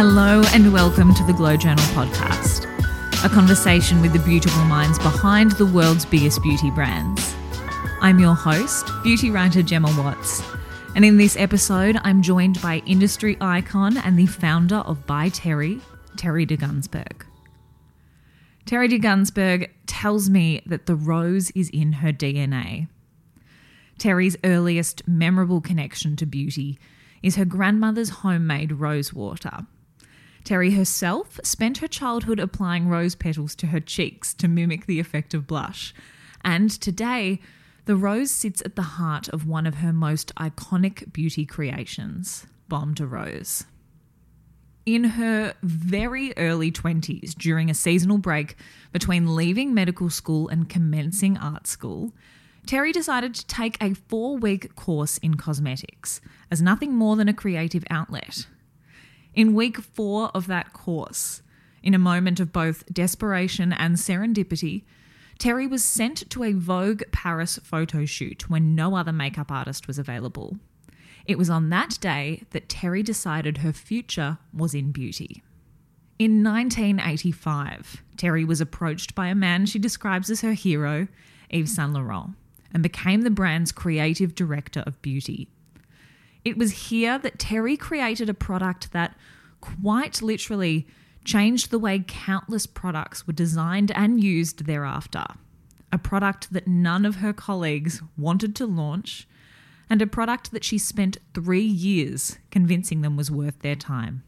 Hello and welcome to the Glow Journal podcast, a conversation with the beautiful minds behind the world's biggest beauty brands. I'm your host, beauty writer Gemma Watts, and in this episode, I'm joined by industry icon and the founder of By Terry, Terry de Gunzburg. Terry de Gunzburg tells me that the rose is in her DNA. Terry's earliest memorable connection to beauty is her grandmother's homemade rose water. Terry herself spent her childhood applying rose petals to her cheeks to mimic the effect of blush. And today, the rose sits at the heart of one of her most iconic beauty creations, Baume de Rose. In her very early 20s, during a seasonal break between leaving medical school and commencing art school, Terry decided to take a four week course in cosmetics as nothing more than a creative outlet. In week four of that course, in a moment of both desperation and serendipity, Terry was sent to a Vogue Paris photo shoot when no other makeup artist was available. It was on that day that Terry decided her future was in beauty. In 1985, Terry was approached by a man she describes as her hero, Yves Saint Laurent, and became the brand's creative director of beauty. It was here that Terry created a product that, quite literally, changed the way countless products were designed and used thereafter. A product that none of her colleagues wanted to launch, and a product that she spent three years convincing them was worth their time.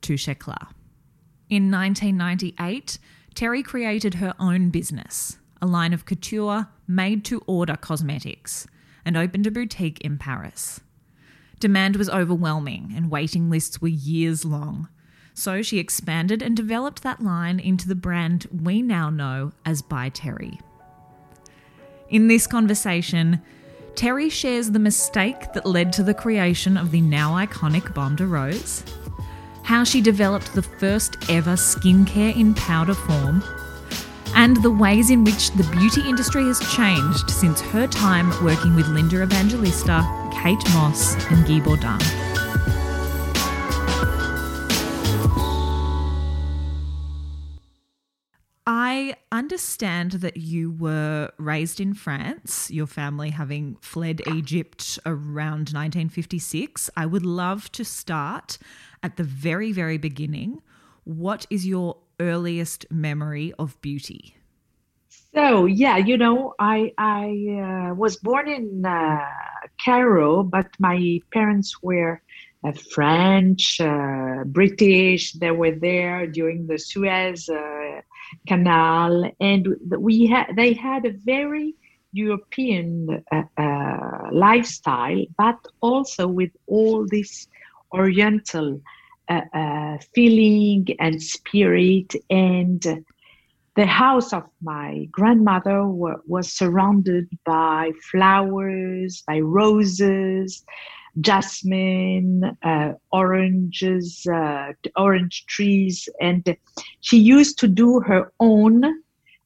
Touche. In 1998, Terry created her own business, a line of couture, made to order cosmetics, and opened a boutique in Paris. Demand was overwhelming and waiting lists were years long. So she expanded and developed that line into the brand we now know as By Terry. In this conversation, Terry shares the mistake that led to the creation of the now iconic Baume de Rose, how she developed the first ever skincare in powder form, and the ways in which the beauty industry has changed since her time working with Linda Evangelista, Kate Moss, and Guy Bourdin. I understand that you were raised in France, your family having fled Egypt around 1956. I would love to start at the very, very beginning. What is your earliest memory of beauty? So yeah, you know, I I uh, was born in uh, Cairo, but my parents were uh, French, uh, British. They were there during the Suez uh, Canal, and we had they had a very European uh, lifestyle, but also with all this Oriental feeling and spirit and the house of my grandmother was surrounded by flowers, by roses, jasmine, uh, oranges, uh, orange trees, and she used to do her own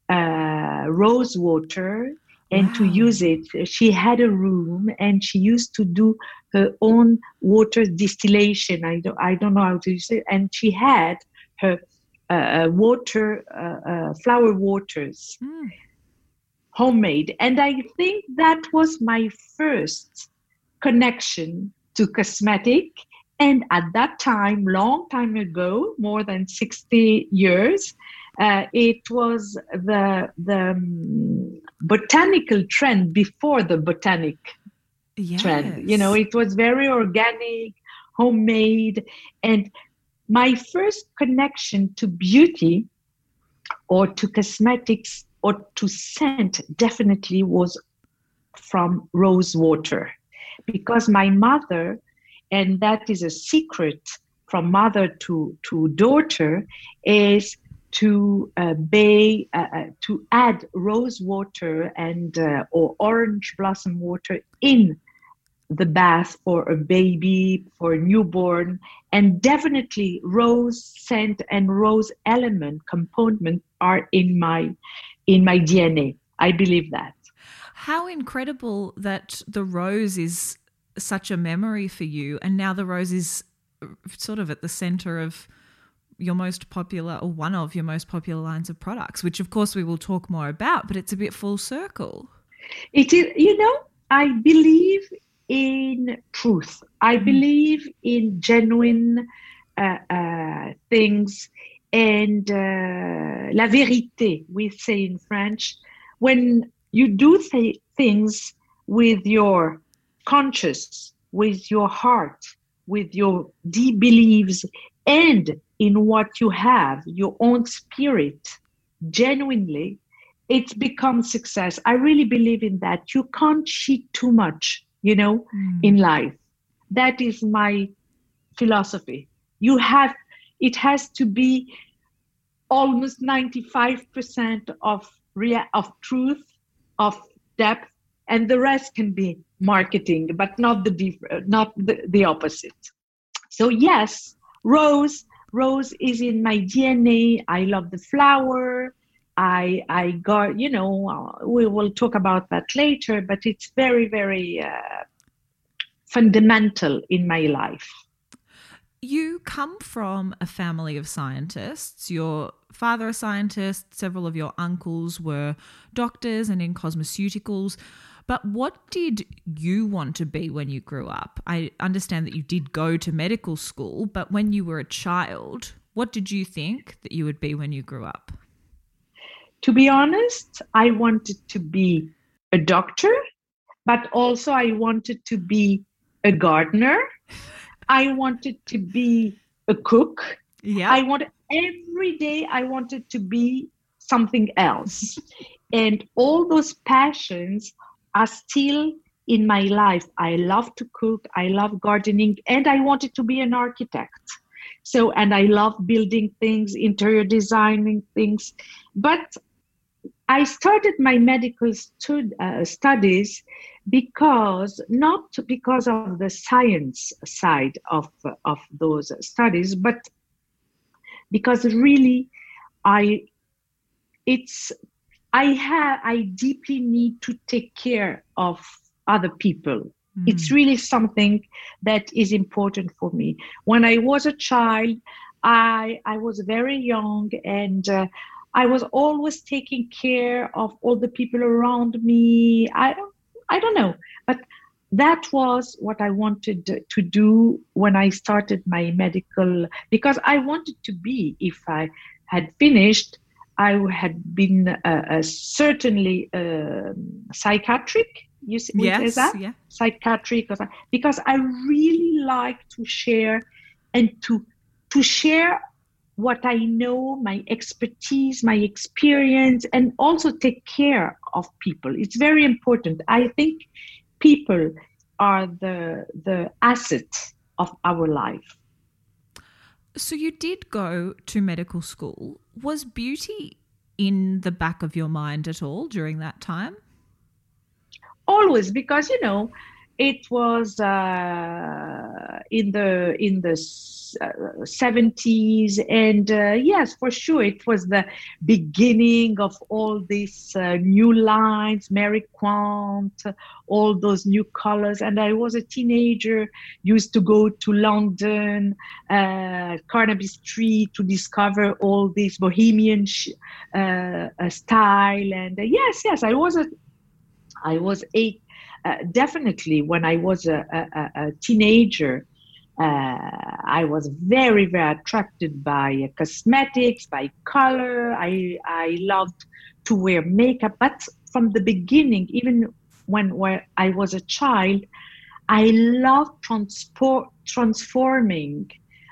uh, rose water and wow. to use it. She had a room and she used to do her own water distillation. I don't, I don't know how to say it. And she had her uh, uh, water, uh, uh, flower waters, mm. homemade. And I think that was my first connection to cosmetic. And at that time, long time ago, more than 60 years, uh, it was the, the um, botanical trend before the botanic yes. trend. You know, it was very organic, homemade. And my first connection to beauty or to cosmetics or to scent definitely was from rose water. Because my mother and that is a secret from mother to, to daughter is to uh, bay, uh, uh, to add rose water and uh, or orange blossom water in the bath for a baby, for a newborn, and definitely rose scent and rose element component are in my in my DNA. I believe that. How incredible that the rose is such a memory for you, and now the rose is uh, sort of at the center of your most popular or one of your most popular lines of products, which of course we will talk more about, but it's a bit full circle. It is, you know, I believe in truth. I mm. believe in genuine uh, uh, things and uh, la vérité, we say in French. When you do th- things with your conscience, with your heart, with your deep beliefs, and in what you have, your own spirit, genuinely, it's become success. I really believe in that. You can't cheat too much, you know, mm. in life. That is my philosophy. You have, it has to be almost 95% of rea- of truth, of depth, and the rest can be marketing, but not the def- not the, the opposite. So yes, rose rose is in my DNA. I love the flower. I I got you know we will talk about that later, but it's very very uh, fundamental in my life. You come from a family of scientists. Your father a scientist. Several of your uncles were doctors and in cosmeceuticals. But what did you want to be when you grew up? I understand that you did go to medical school, but when you were a child, what did you think that you would be when you grew up? To be honest, I wanted to be a doctor, but also I wanted to be a gardener. I wanted to be a cook. Yeah. I wanted every day I wanted to be something else. and all those passions are still in my life. I love to cook, I love gardening, and I wanted to be an architect. So, and I love building things, interior designing things. But I started my medical stud, uh, studies because not because of the science side of of those studies, but because really, I it's I have I deeply need to take care of other people. Mm. It's really something that is important for me. When I was a child, I I was very young and uh, I was always taking care of all the people around me. I don't I don't know, but that was what I wanted to do when I started my medical because I wanted to be if I had finished I had been uh, uh, certainly uh, psychiatric. You see, yes, that? Yeah. Psychiatric, because I really like to share and to to share what I know, my expertise, my experience, and also take care of people. It's very important. I think people are the the asset of our life. So you did go to medical school. Was beauty in the back of your mind at all during that time? Always, because you know, it was uh, in the in the uh, seventies, and uh, yes, for sure, it was the beginning of all these uh, new lines, Mary Quant, all those new colors. And I was a teenager, used to go to London, uh, Carnaby Street, to discover all this bohemian sh- uh, style. And yes, yes, I was a I was eight uh, definitely when I was a, a, a teenager, uh, I was very, very attracted by cosmetics, by color. I, I loved to wear makeup. But from the beginning, even when, when I was a child, I loved transport, transforming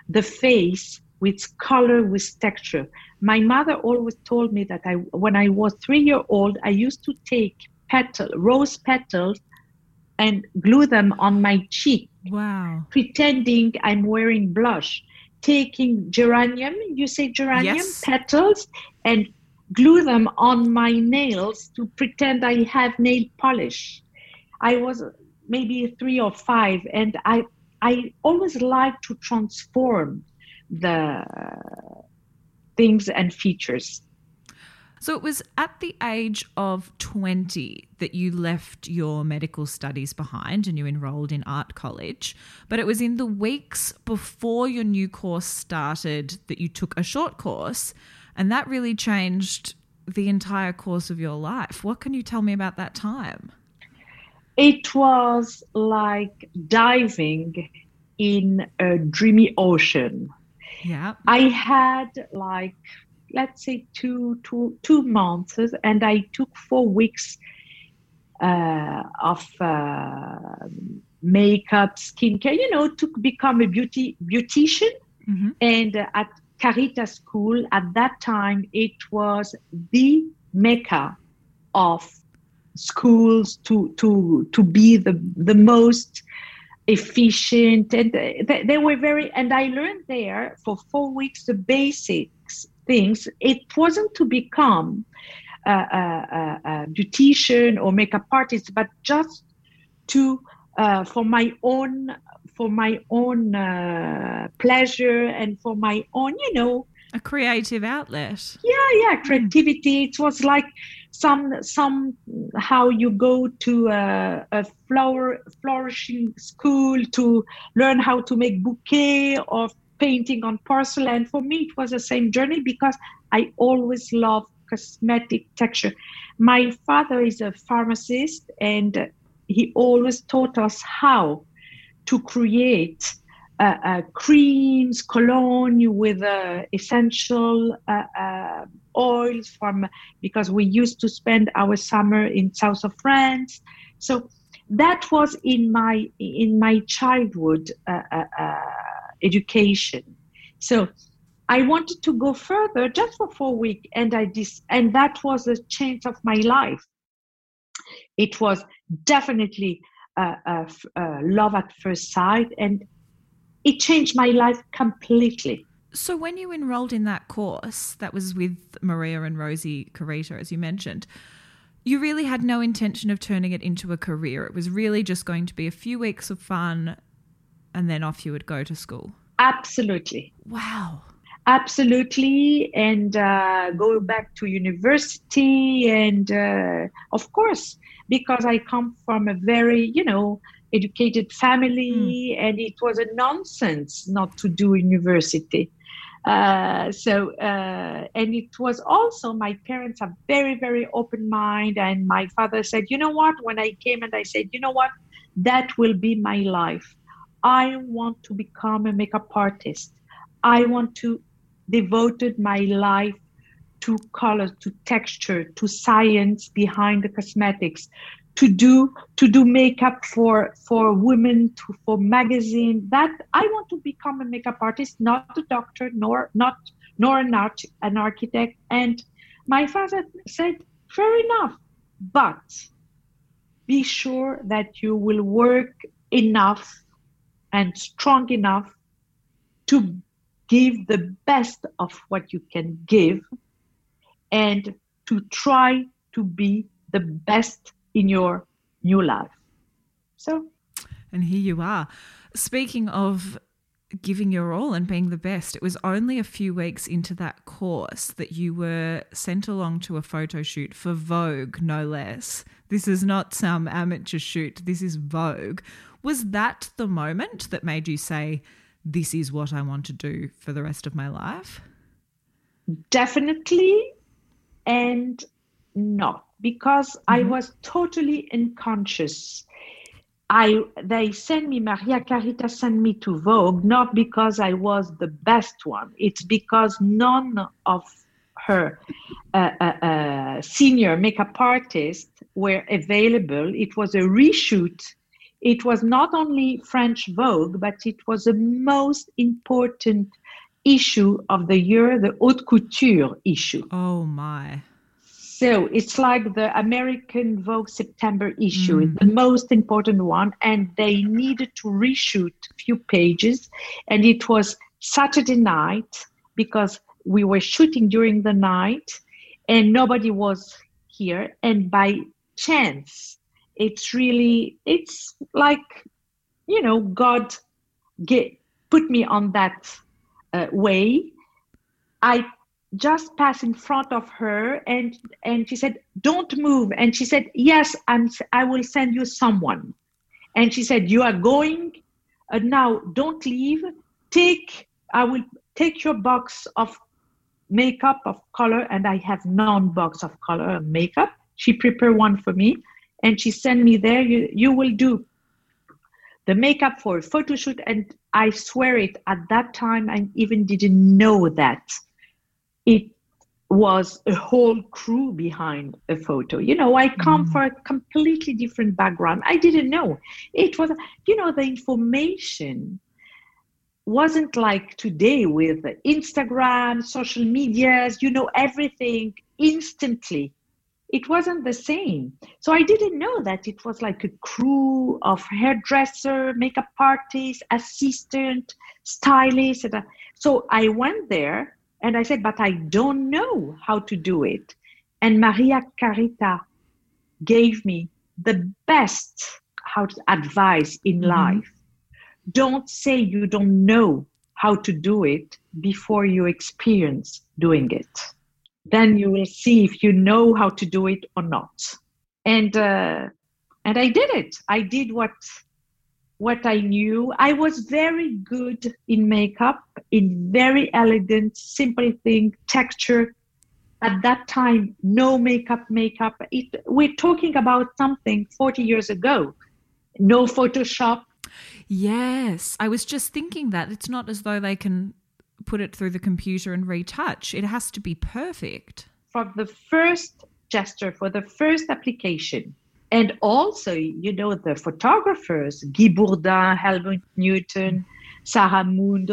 the face with color, with texture. My mother always told me that I, when I was three year old, I used to take petal, rose petals and glue them on my cheek. Wow. Pretending I'm wearing blush. Taking geranium, you say geranium yes. petals, and glue them on my nails to pretend I have nail polish. I was maybe three or five, and I I always like to transform the things and features. So it was at the age of 20 that you left your medical studies behind and you enrolled in art college. But it was in the weeks before your new course started that you took a short course, and that really changed the entire course of your life. What can you tell me about that time? It was like diving in a dreamy ocean. Yeah. I had like let's say two two two months, and I took four weeks uh, of uh, makeup, skincare. You know, to become a beauty beautician. Mm-hmm. And at Carita's School at that time, it was the mecca of schools to to to be the the most efficient and they, they were very and i learned there for four weeks the basics things it wasn't to become a, a, a beautician or makeup artist but just to uh, for my own for my own uh, pleasure and for my own you know a creative outlet yeah yeah hmm. creativity mm. it was like some some how you go to a, a flower flourishing school to learn how to make bouquet or painting on porcelain for me it was the same journey because i always loved cosmetic texture my father is a pharmacist and he always taught us how to create uh, uh, creams, cologne with uh, essential uh, uh, oils from because we used to spend our summer in south of France. So that was in my in my childhood uh, education. So I wanted to go further just for four weeks, and I dis- and that was a change of my life. It was definitely uh, uh, uh, love at first sight, and it changed my life completely. So, when you enrolled in that course, that was with Maria and Rosy Carita, as you mentioned, you really had no intention of turning it into a career. It was really just going to be a few weeks of fun and then off you would go to school. Absolutely. Wow. Absolutely. And uh, go back to university. And uh, of course, because I come from a very, you know, educated family, mm. and it was a nonsense not to do university. Uh, so, uh, and it was also my parents are very, very open mind, and my father said, you know what? When I came and I said, you know what, that will be my life. I want to become a makeup artist. I want to devoted my life to color, to texture, to science behind the cosmetics, to do to do makeup for for women to for magazine that i want to become a makeup artist not a doctor nor not nor an art an architect and my father said fair enough but be sure that you will work enough and strong enough to give the best of what you can give and to try to be the best in your new life. So, and here you are. Speaking of giving your all and being the best, it was only a few weeks into that course that you were sent along to a photo shoot for Vogue, no less. This is not some amateur shoot, this is Vogue. Was that the moment that made you say, This is what I want to do for the rest of my life? Definitely, and not because mm-hmm. I was totally unconscious. I they sent me Maria Carita sent me to Vogue not because I was the best one. It's because none of her uh, uh, uh, senior makeup artists were available. It was a reshoot. It was not only French Vogue, but it was the most important issue of the year, the haute couture issue. Oh my! So it's like the American Vogue September issue, mm. the most important one, and they needed to reshoot a few pages, and it was Saturday night because we were shooting during the night, and nobody was here, and by chance, it's really it's like you know God get put me on that uh, way. I just passed in front of her and and she said don't move. And she said yes i'm i will send you someone. And she said you are going uh, now don't leave. Take i will take your box of makeup of color and i have non box of color makeup. She prepared one for me and she sent me there you you will do the makeup for a photo shoot and i swear it at that time i even didn't know that it was a whole crew behind a photo. You know, I come mm. for a completely different background. I didn't know. It was, you know, the information wasn't like today with Instagram, social medias, you know, everything instantly. It wasn't the same. So I didn't know that it was like a crew of hairdresser, makeup artist, assistant, stylist. So I went there and I said, but I don't know how to do it. And Maria Carita gave me the best how to advice in mm-hmm. life. Don't say you don't know how to do it before you experience doing it. Then you will see if you know how to do it or not. And uh, and I did it. I did what what I knew. I was very good in makeup, in very elegant, simple thing, texture. At that time, no makeup, makeup. It, we're talking about something 40 years ago. No Photoshop. Yes, I was just thinking that. It's not as though they can put it through the computer and retouch. It has to be perfect. For the first gesture, for the first application, and also, you know, the photographers, Guy Bourdin, Helmut Newton, Sarah Moon,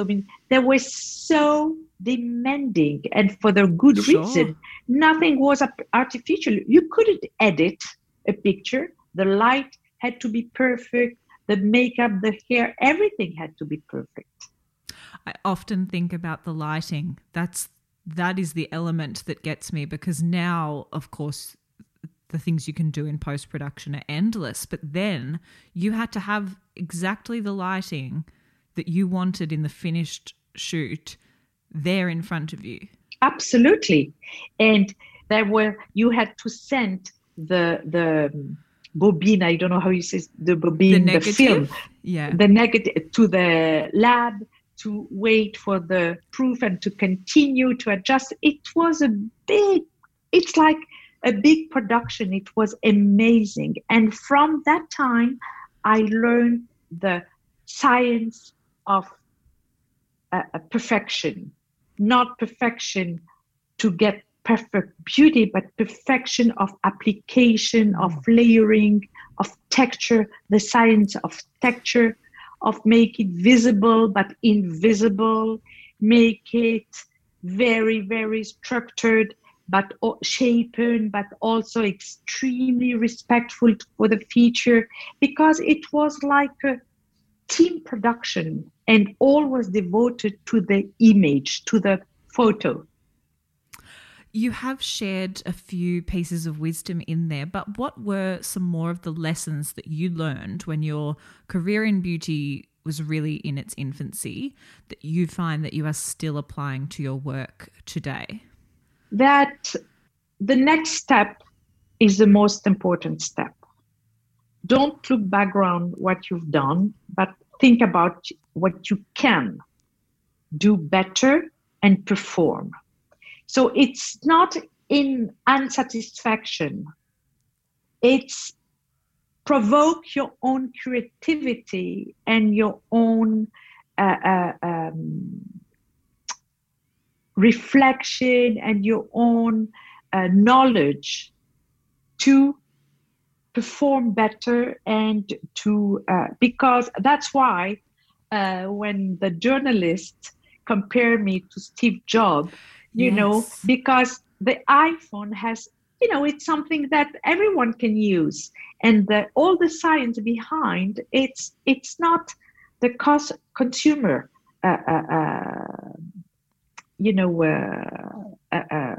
they were so demanding and for the good sure. reason. Nothing was artificial. You couldn't edit a picture. The light had to be perfect. The makeup, the hair, everything had to be perfect. I often think about the lighting. That's that is the element that gets me because now, of course, the things you can do in post production are endless. But then you had to have exactly the lighting that you wanted in the finished shoot there in front of you. Absolutely. And there were you had to send the the bobine, I don't know how you say the bobine, the, the film. Yeah. The negative to the lab to wait for the proof and to continue to adjust. It was a big it's like a big production. It was amazing. And from that time, I learned the science of uh, uh, perfection, not perfection to get perfect beauty, but perfection of application, of layering, of texture, the science of texture, of make it visible but invisible, make it very, very structured but shapen, but also extremely respectful for the feature because it was like a team production and all was devoted to the image, to the photo. You have shared a few pieces of wisdom in there, but what were some more of the lessons that you learned when your career in beauty was really in its infancy that you find that you are still applying to your work today? that the next step is the most important step. Don't look back background what you've done, but think about what you can do better and perform. So it's not in unsatisfaction. It's provoke your own creativity and your own uh, uh, um, reflection and your own uh, knowledge to perform better and to uh, because that's why uh, when the journalists compare me to Steve Jobs, you yes. know, because the iPhone has you know it's something that everyone can use and the, all the science behind it's it's not the cost consumer uh, uh, uh you know, uh, uh, uh,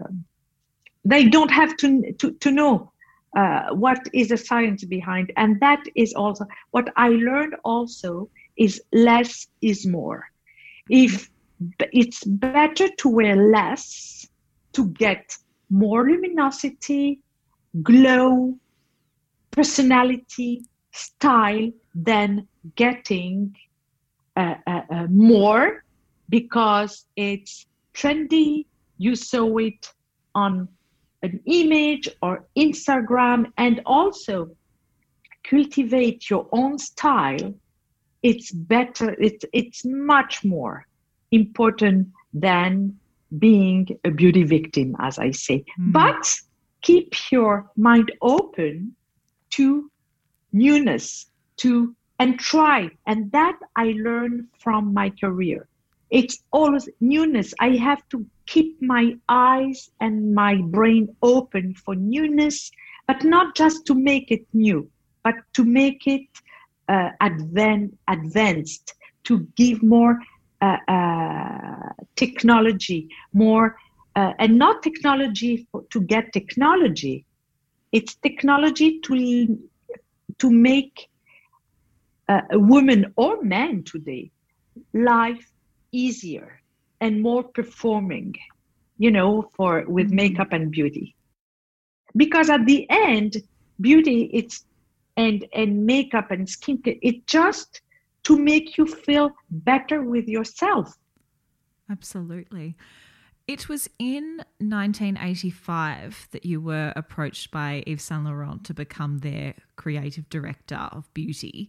they don't have to to, to know uh, what is the science behind, and that is also what I learned. Also, is less is more. If it's better to wear less to get more luminosity, glow, personality, style than getting uh, uh, uh, more because it's trendy. You saw it on an image or Instagram, and also cultivate your own style. It's better. It's it's much more important than being a beauty victim, as I say. Mm. But keep your mind open to newness, to and try. And that I learned from my career. It's always newness. I have to keep my eyes and my brain open for newness, but not just to make it new, but to make it uh, advan- advanced, to give more uh, uh, technology, more, uh, and not technology for, to get technology. It's technology to to make uh, a woman or man today life easier and more performing you know for with mm-hmm. makeup and beauty because at the end beauty it's and and makeup and skincare it just to make you feel better with yourself absolutely it was in 1985 that you were approached by Yves Saint Laurent to become their creative director of beauty.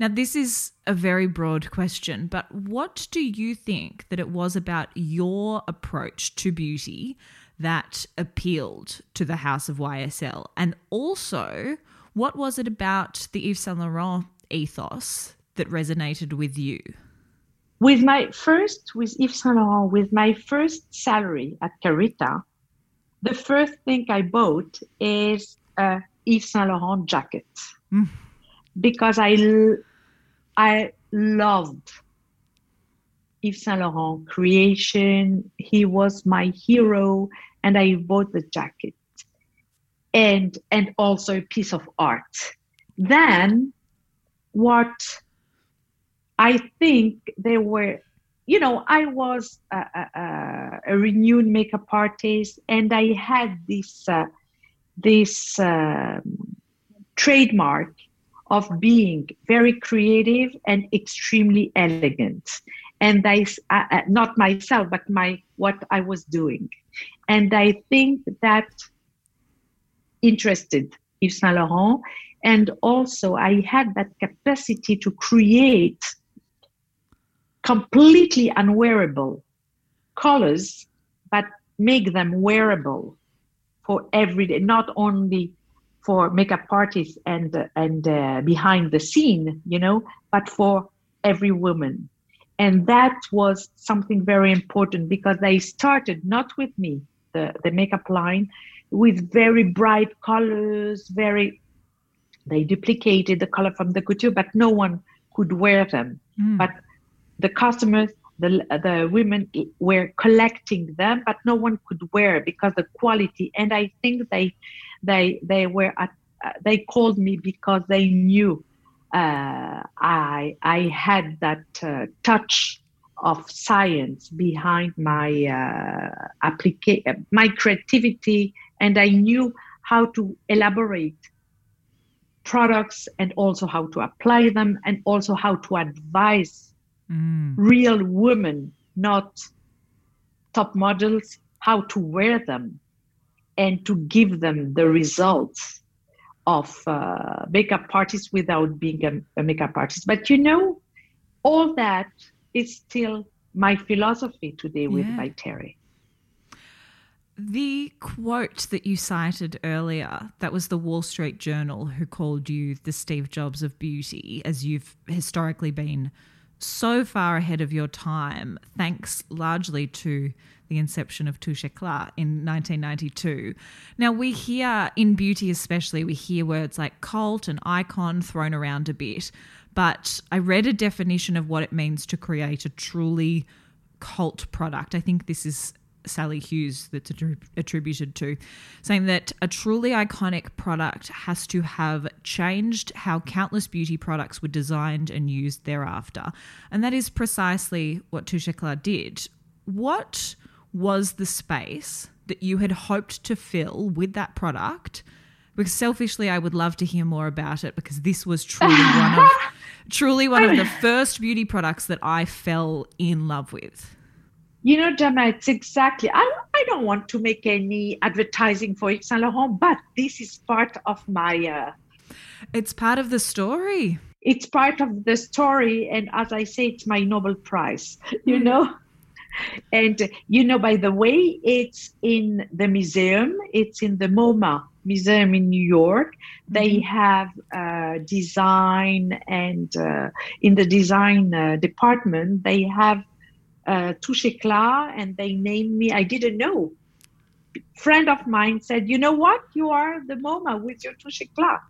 Now, this is a very broad question, but what do you think that it was about your approach to beauty that appealed to the House of YSL? And also, what was it about the Yves Saint Laurent ethos that resonated with you? with my first with Yves Saint Laurent, with my first salary at Carita, the first thing I bought is a Yves Saint Laurent jacket mm. because I I loved Yves Saint Laurent creation. He was my hero, and I bought the jacket and and also a piece of art. Then what I think they were, you know, I was a, a, a renewed makeup artist, and I had this uh, this uh, trademark of being very creative and extremely elegant. And I, uh, not myself, but my what I was doing, and I think that interested Yves Saint Laurent, and also I had that capacity to create completely unwearable colors, but make them wearable for every day, not only for makeup parties and uh, and uh, behind the scene, you know, but for every woman. And that was something very important because they started not with me, the, the makeup line, with very bright colors, very they duplicated the color from the couture, but no one could wear them. Mm. But the customers the the women were collecting them but no one could wear because the quality. And i think they they they were at, uh, they called me because they knew uh, i i had that uh, touch of science behind my uh, application my creativity. And i knew how to elaborate products and also how to apply them and also how to advise mm. real women, not top models, how to wear them and to give them the results of uh, makeup artists without being a, a makeup artist. But you know, all that is still my philosophy today with yeah. By Terry. The quote that you cited earlier, that was the Wall Street Journal who called you the Steve Jobs of beauty, as you've historically been so far ahead of your time, thanks largely to the inception of Touche Eclat in 1992. Now, we hear in beauty, especially, we hear words like cult and icon thrown around a bit. But I read a definition of what it means to create a truly cult product. I think this is Sali Hughes that's attributed to, saying that a truly iconic product has to have changed how countless beauty products were designed and used thereafter. And that is precisely what Touche Eclat did. What was the space that you had hoped to fill with that product? Because selfishly, I would love to hear more about it because this was truly one of truly one of the first beauty products that I fell in love with. You know, Gemma, it's exactly. I, I don't want to make any advertising for Yves Saint Laurent, but this is part of my. Uh, it's part of the story. It's part of the story, and as I say, it's my Nobel Prize. You hmm. know, and you know, by the way, it's in the museum. It's in the MoMA Museum in New York. They mm-hmm. have uh, design, and uh, in the design uh, department, they have uh, Touche Eclat, and they named me. I didn't know. Friend of mine said, "You know what? You are the MoMA with your Touche Eclat."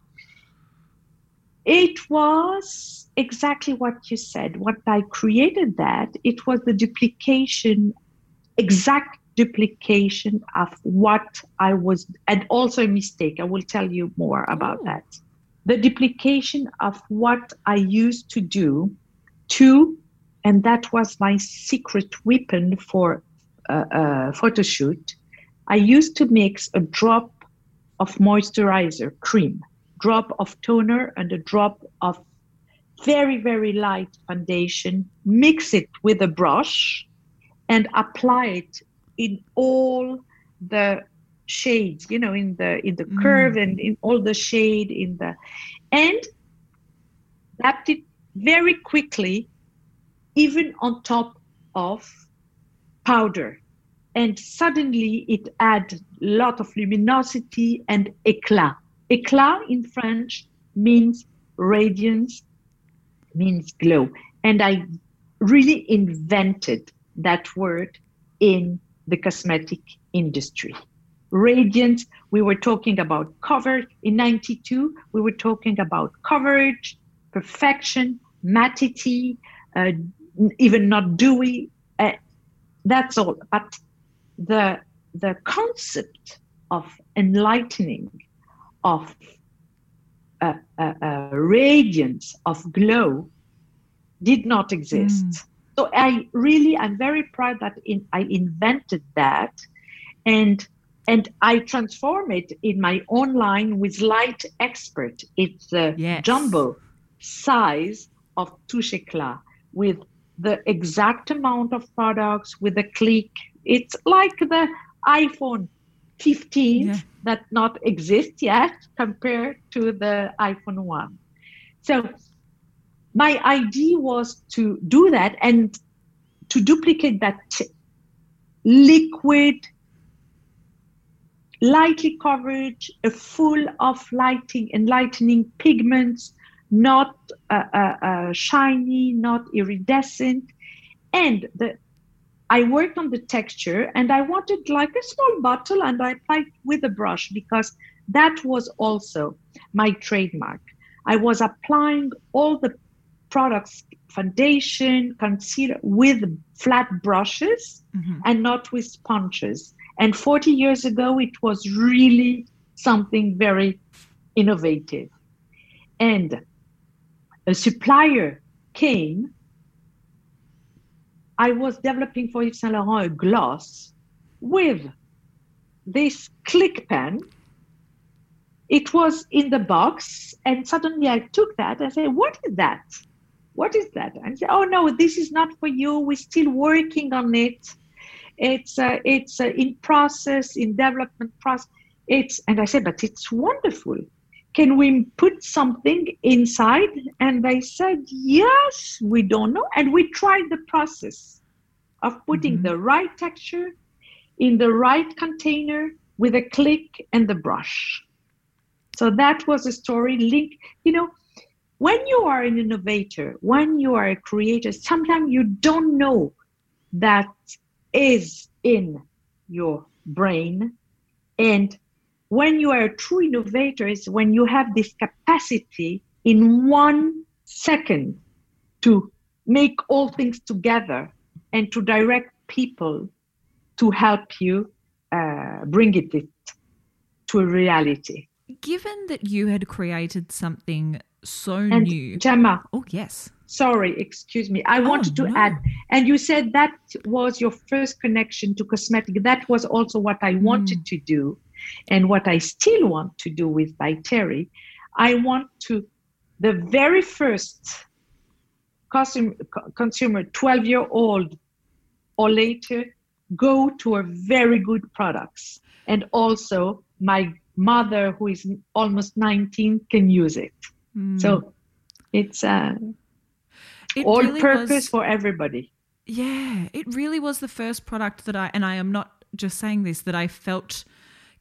It was exactly what you said. What I created that it was the duplication, exact duplication of what I was, and also a mistake. I will tell you more about that. The duplication of what I used to do to, and that was my secret weapon for a, a photo shoot. I used to mix a drop of moisturizer cream drop of toner and a drop of very, very light foundation, mix it with a brush and apply it in all the shades, you know, in the in the mm. curve and in all the shade in the and wrapped it very quickly, even on top of powder. And suddenly it had a lot of luminosity and eclat. Éclat in French means radiance, means glow. And I really invented that word in the cosmetic industry. Radiance, we were talking about cover in 92, we were talking about coverage, perfection, matity, uh, even not dewy. Uh, that's all. But the, the concept of enlightening of a, a, radiance of glow did not exist. Mm. So I really, I'm very proud that in, I invented that, and and I transform it in my own line with Light Expert. It's a yes. jumbo size of Touche Eclat with the exact amount of products with a click. It's like the iPhone 15 yeah. that not exist yet compared to the iPhone 1. So my idea was to do that and to duplicate that liquid lightly coverage, a full of lighting, enlightening pigments, not uh, uh, uh, shiny, not iridescent, and the I worked on the texture and I wanted like a small bottle and I applied with a brush because that was also my trademark. I was applying all the products, foundation, concealer with flat brushes mm-hmm. and not with sponges. And 40 years ago, it was really something very innovative. And a supplier came I was developing for Yves Saint Laurent a gloss with this click pen. It was in the box, and suddenly I took that and said, What is that? What is that? And said, Oh no, this is not for you. We're still working on it. It's uh, it's uh, in process, in development process. It's and I said, but it's wonderful can we put something inside? And they said, yes, we don't know. And we tried the process of putting mm-hmm. the right texture in the right container with a click and the brush. So that was a story link. You know, when you are an innovator, when you are a creator, sometimes you don't know that is in your brain. And when you are a true innovator is when you have this capacity in one second to make all things together and to direct people to help you uh, bring it to a reality. given that you had created something so and new. Gemma, oh, yes. sorry, excuse me. I wanted to no. add, and you said that was your first connection to cosmetic. That was also what I wanted to do, and what I still want to do with by Terry. I want to, the very first consumer, consumer 12 year old or later, go to a very good products. And also, my mother, who is almost 19, can use it. So it's uh, It all really purpose was- for everybody. Yeah, it really was the first product that I, and I am not just saying this, that I felt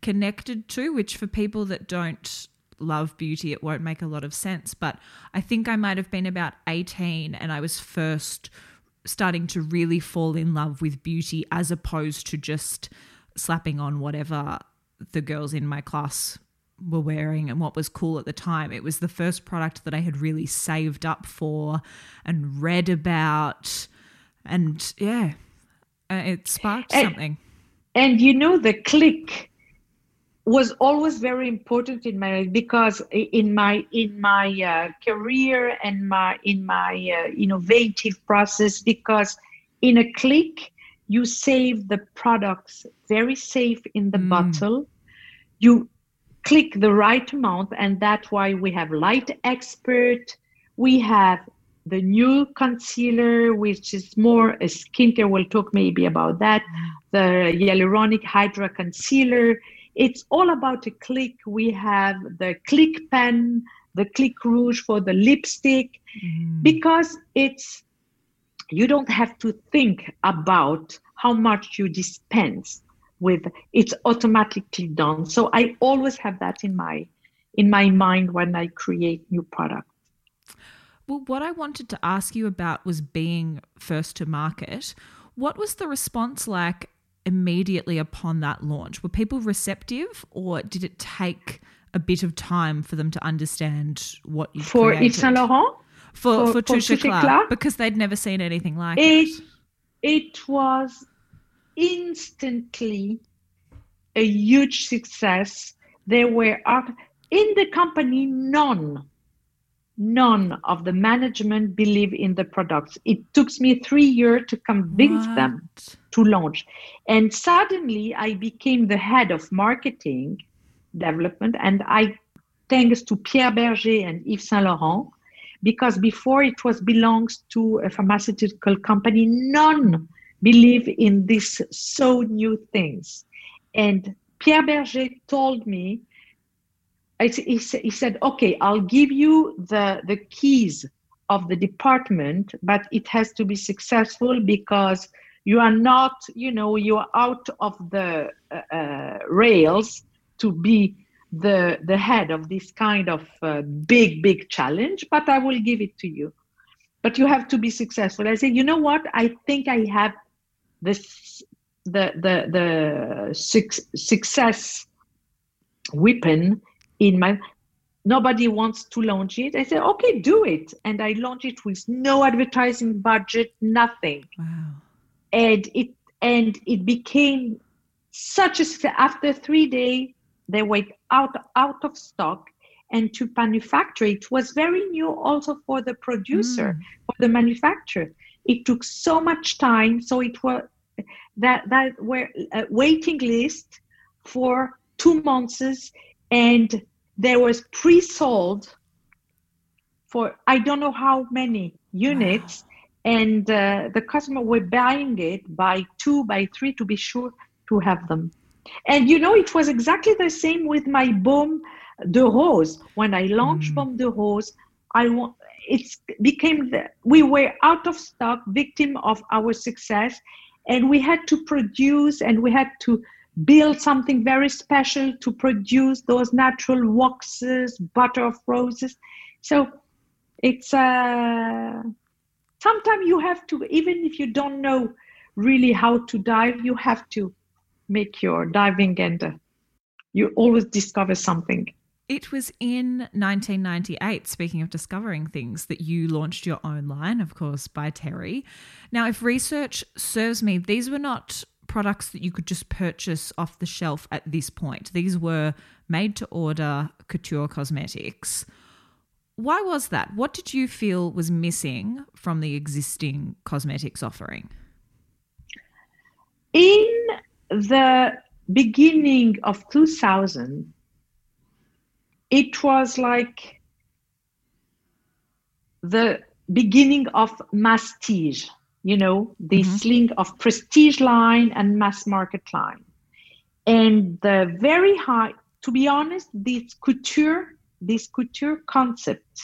connected to, which for people that don't love beauty, it won't make a lot of sense. But I think I might have been about 18 and I was first starting to really fall in love with beauty as opposed to just slapping on whatever the girls in my class were wearing and what was cool at the time. It was the first product that I had really saved up for and read about. And yeah, uh, it sparked And- something. and you know the click was always very important in my life because in my in my uh, career and my in my uh, innovative process because in a click you save the products very safe in the Mm. bottle. You click the right amount and that's why we have light expert. We have the new concealer which is more a skincare. We'll talk maybe about that. The hyaluronic hydra concealer it's all about a click we have the click pen the click rouge for the lipstick Mm. because it's you don't have to think about how much you dispense with it's automatically done so i always have that in my in my mind when i create new products Well, what I wanted to ask you about was being first to market. What was the response like immediately upon that launch? Were people receptive or did it take a bit of time for them to understand what you for created? Yves Saint Laurent for, for- for, Touche Eclat? because they'd never seen anything like it it. it was instantly a huge success there were in the company none none of the management believe in the products it took me three years to convince them to launch. And suddenly I became the head of marketing development. And I, thanks to Pierre Bergé and Yves Saint Laurent, because before it was belongs to a pharmaceutical company, none believe in this so new things. And Pierre Bergé told me, I, he, he said, okay, I'll give you the, the keys of the department, but it has to be successful because you are not, you know, you are out of the uh, uh, rails to be the the head of this kind of uh, big big challenge. But I will give it to you. But you have to be successful. I say, you know what? I think I have this the the the suc- success weapon in my nobody wants to launch it. I said okay do it. And i launched it with no advertising budget nothing. Wow. and it and it became such a after three days they went out out of stock. And to manufacture it was very new also for the producer Mm. for the manufacturer. It took so much time. So it was that that were a waiting list for two months and there was pre-sold for i don't know how many units. And uh, the customer were buying it by two by three to be sure to have them. And you know it was exactly the same with my baume de rose. When i launched Mm. baume de rose i want it became the, we were out of stock victim of our success. And we had to produce and we had to build something very special to produce those natural waxes butter of roses so it's uh sometimes you have to even if you don't know really how to dive you have to make your diving and uh, you always discover something It was in 1998, speaking of discovering things, that you launched your own line, of course, by Terry. Now, if research serves me, these were not products that you could just purchase off the shelf at this point. These were made to order couture cosmetics. Why was that? What did you feel was missing from the existing cosmetics offering? In the beginning of 2000, it was like the beginning of mastige, you know, the mm-hmm. link of prestige line and mass market line. And the very high, to be honest, this couture, this couture concept,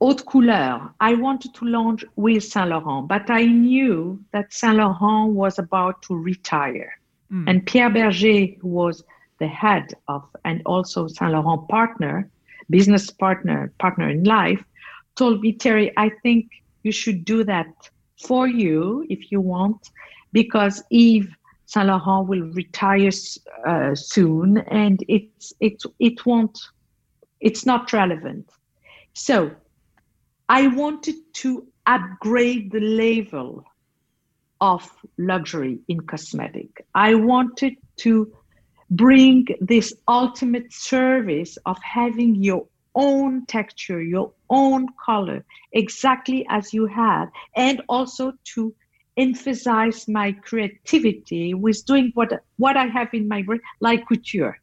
haute couleur, I wanted to launch with Saint Laurent, but I knew that Saint Laurent was about to retire. Mm. And Pierre Bergé, who was the head of, and also Saint Laurent partner, business partner, partner in life, told me, Terry, I think you should do that for you if you want, because Yves Saint Laurent will retire uh, soon, and it's it it won't it's not relevant. So I wanted to upgrade the level of luxury in cosmetic. I wanted to bring this ultimate service of having your own texture, your own color, exactly as you have, and also to emphasize my creativity with doing what what I have in my brain, like couture.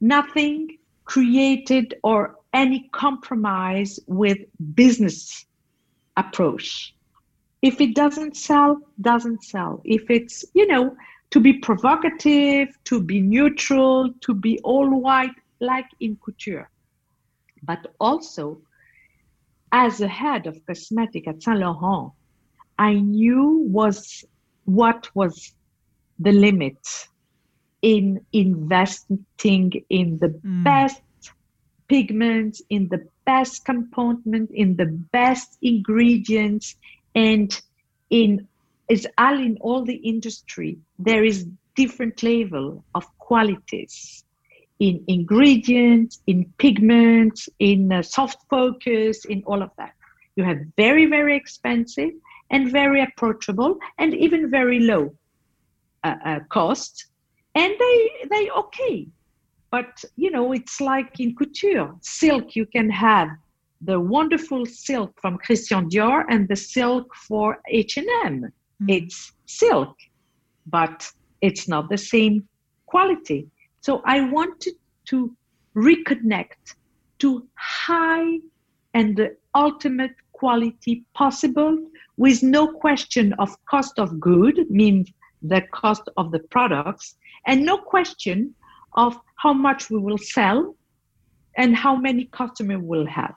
Nothing created or any compromise with business approach. If it doesn't sell, doesn't sell. If it's, you know, to be provocative, to be neutral, to be all white, like in couture but also as a head of cosmetic at Saint Laurent, I knew was what was the limit in investing in the mm. best pigments, in the best component, in the best ingredients, and in as all in all the industry, there is different level of qualities in ingredients, in pigments, in uh, soft focus, in all of that. You have very, very expensive and very approachable and even very low uh, uh, cost. And they, they okay. But, you know, it's like in couture, silk, you can have the wonderful silk from Christian Dior and the silk for H&M. It's silk, but it's not the same quality so I wanted to reconnect to high and the ultimate quality possible with no question of cost of good, means the cost of the products, and no question of how much we will sell and how many customers we'll have.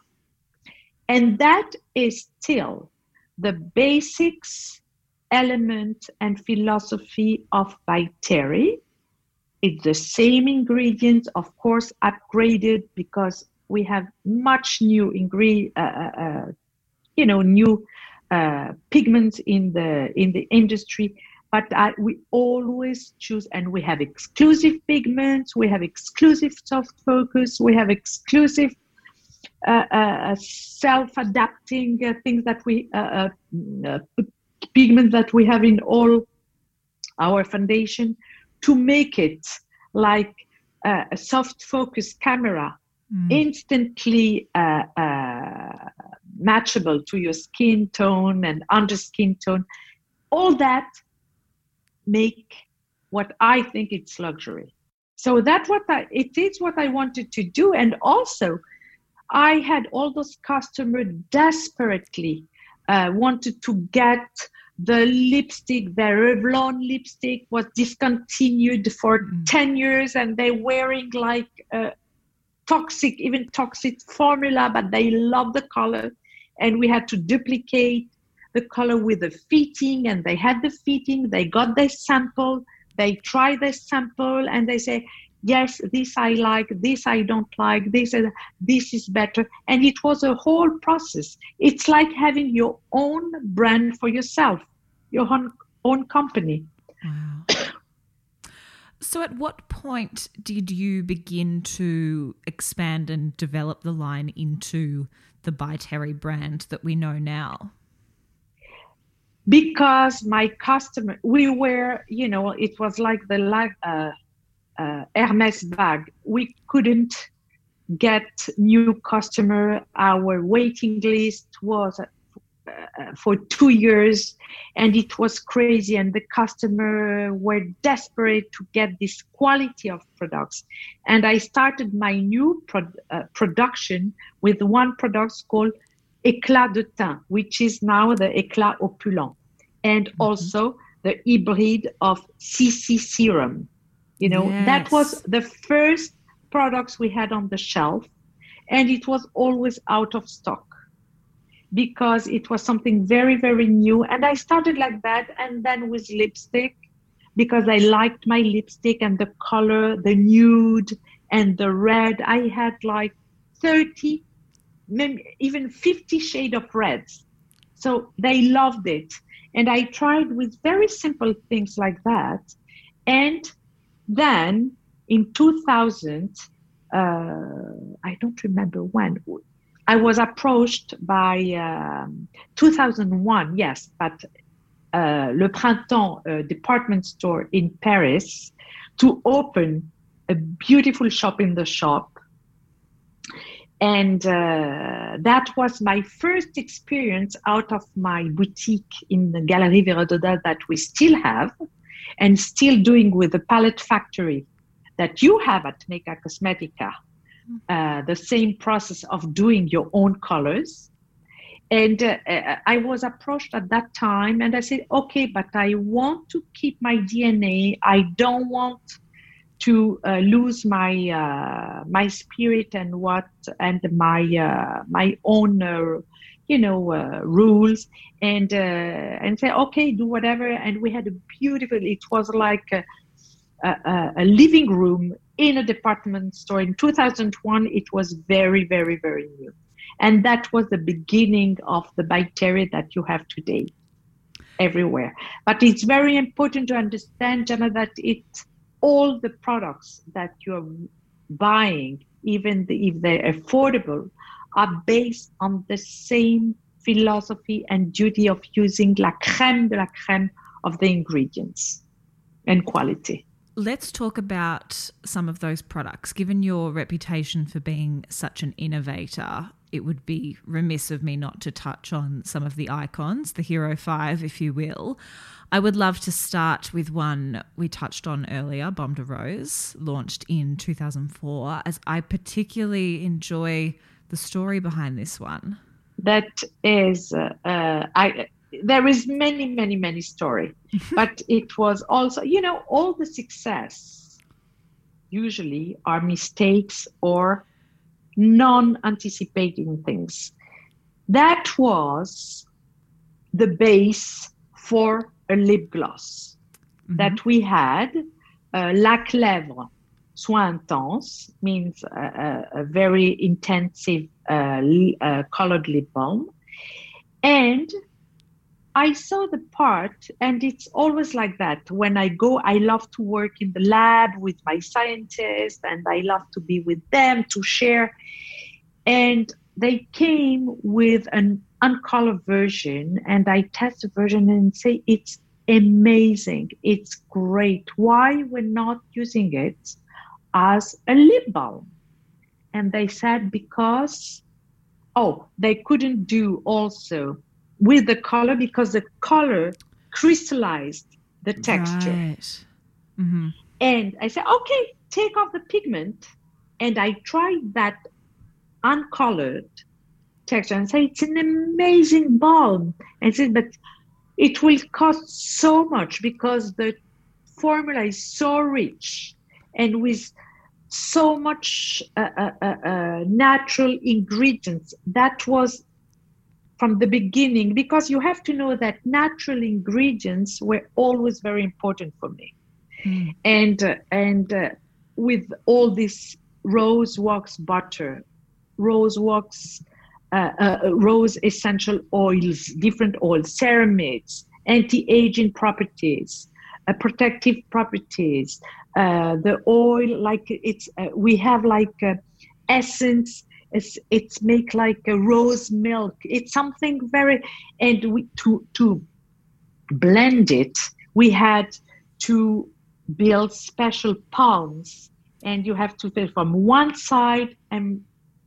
And that is still the basics element and philosophy of Terry it's the same ingredients, of course, upgraded because we have much new ingredient, uh, uh, uh, you know, new uh, pigments in the in the industry. But I, we always choose, and we have exclusive pigments, we have exclusive soft focus, we have exclusive uh, uh, self-adapting things that we pigments that we have in all our foundation to make it like uh, a soft focus camera mm. instantly uh, uh, matchable to your skin tone and under skin tone. All that make what i think it's luxury. So that's what I, it is what i wanted to do. And also i had all those customers desperately uh, wanted to get the lipstick, the Revlon lipstick, was discontinued for mm. 10 years and they're wearing like a toxic, even toxic formula, but they love the color. And we had to duplicate the color with the fitting, and they had the fitting, they got their sample, they try the sample, and they say, yes this i like this i don't like this this is better. And it was a whole process. It's like having your own brand for yourself your own, own company. Wow. so at what point did you begin to expand and develop the line into the by terry brand that we know now? Because my customer, we were, you know, it was like the like uh, uh, Hermes bag. We couldn't get new customer. Our waiting list was uh, for two years and it was crazy and the customer were desperate to get this quality of products and i started my new pro- uh, production with one product called éclat de teint which is now the éclat opulent and mm-hmm. also the hybrid of cc serum you know yes. that was the first products we had on the shelf and it was always out of stock because it was something very, very new. And I started like that. And then with lipstick, because I liked my lipstick and the color, the nude and the red. I had like 30, maybe even 50 shade of reds. So they loved it. And I tried with very simple things like that. And then in 2000, uh, I don't remember when, I was approached by um, 2001, yes, but uh, Le Printemps uh, department store in Paris to open a beautiful shop in the shop. And uh, that was my first experience out of my boutique in the Galerie Véro-Dodat that we still have and still doing with the palette factory that you have at Mecca Cosmetica uh, the same process of doing your own colors. And uh, uh, I was approached at that time, and I said, okay, but I want to keep my DNA. I don't want to uh, lose my uh, my spirit and what and my uh, my own you know uh, rules and uh, and say okay do whatever and we had a beautiful it was like a, a, a living room in a department store. In 2001, it was very, very, very new. And that was the beginning of the By Terry that you have today everywhere. But it's very important to understand, Jenna, that it all the products that you're buying, even the, if they're affordable, are based on the same philosophy and duty of using la crème de la crème of the ingredients and quality. Let's talk about some of those products. Given your reputation for being such an innovator, it would be remiss of me not to touch on some of the icons, the Hero 5, if you will. I would love to start with one we touched on earlier, Baume de Rose, launched in 2004, as I particularly enjoy the story behind this one. That is, uh, uh, I there is many many many story but it was also you know all the success usually are mistakes or non-anticipating things that was the base for a lip gloss mm-hmm. that we had uh, lac lèvres soin intense means a, a, a very intensive uh, uh, colored lip balm and I saw the part, and it's always like that. When I go, I love to work in the lab with my scientists, and I love to be with them to share. And they came with an uncolored version, and I test the version and say it's amazing, it's great. Why we're not using it as a lip balm? And they said because, oh, they couldn't do also with the color because the color crystallized the texture. Right. Mm-hmm. And I said, okay, take off the pigment. And I tried that uncolored texture and say, it's an amazing balm. And said, but it will cost so much because the formula is so rich and with so much uh, uh, uh, uh natural ingredients. That was from the beginning because you have to know that natural ingredients were always very important for me mm. and uh, and uh, with all this rose wax butter rose wax uh, uh rose essential oils different oils ceramides anti-aging properties uh, protective properties uh, the oil like it's we have like essence it's it's make like a rose milk it's something very and we to to blend it, we had to build special palms, and you have to fill from one side and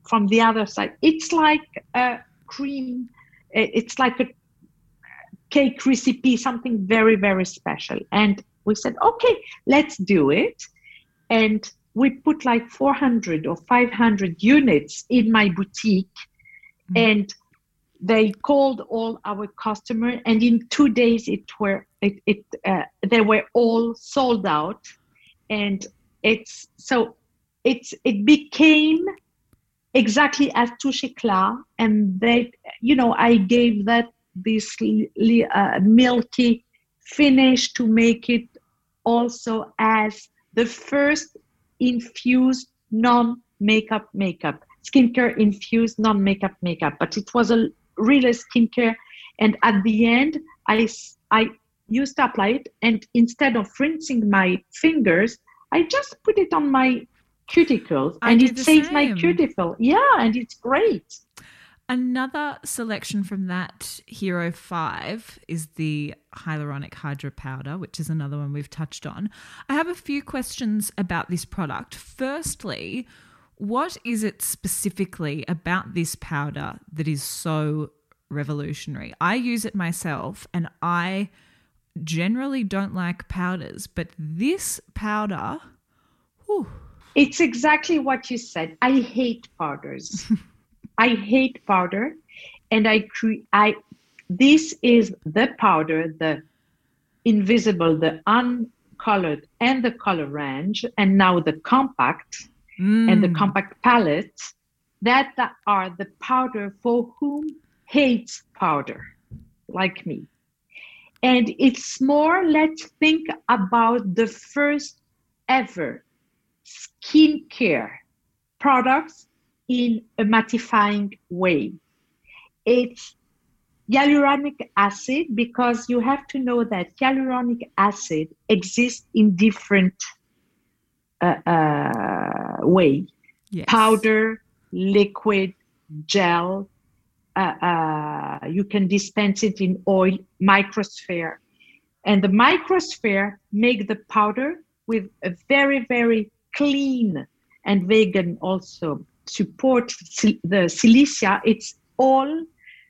from the other side. It's like a cream. It's like a cake recipe, something very very special. And we said, okay, let's do it. And we put like 400 or 500 units in my boutique mm-hmm. and they called all our customers and in two days it were it, it uh, they were all sold out and it's so it's it became exactly as touche éclat and they you know i gave that this uh, milky finish to make it also as the first infused non makeup makeup skincare infused non makeup. Makeup but it was a real skincare and at the end i i used to apply it and instead of rinsing my fingers i just put it on my cuticles I and it saves same. my cuticle. Yeah and it's great Another selection from that Hero 5 is the Hyaluronic Hydra Powder, which is another one we've touched on. I have a few questions about this product. Firstly, what is it specifically about this powder that is so revolutionary? I use it myself and I generally don't like powders, but this powder, whew. it's exactly what you said. I hate powders. I hate powder, and I cre- I this is the powder, the invisible, the uncolored, and the color range, and now the compact mm. and the mm. compact palette that are the powder for whom hates powder, like me. And it's more, let's think about the first ever skincare products in a mattifying way. It's hyaluronic acid because you have to know that hyaluronic acid exists in different uh, uh, way yes. powder liquid gel uh, uh, you can dispense it in oil microsphere and the microsphere make the powder with a very very clean and vegan also support the silicia. It's all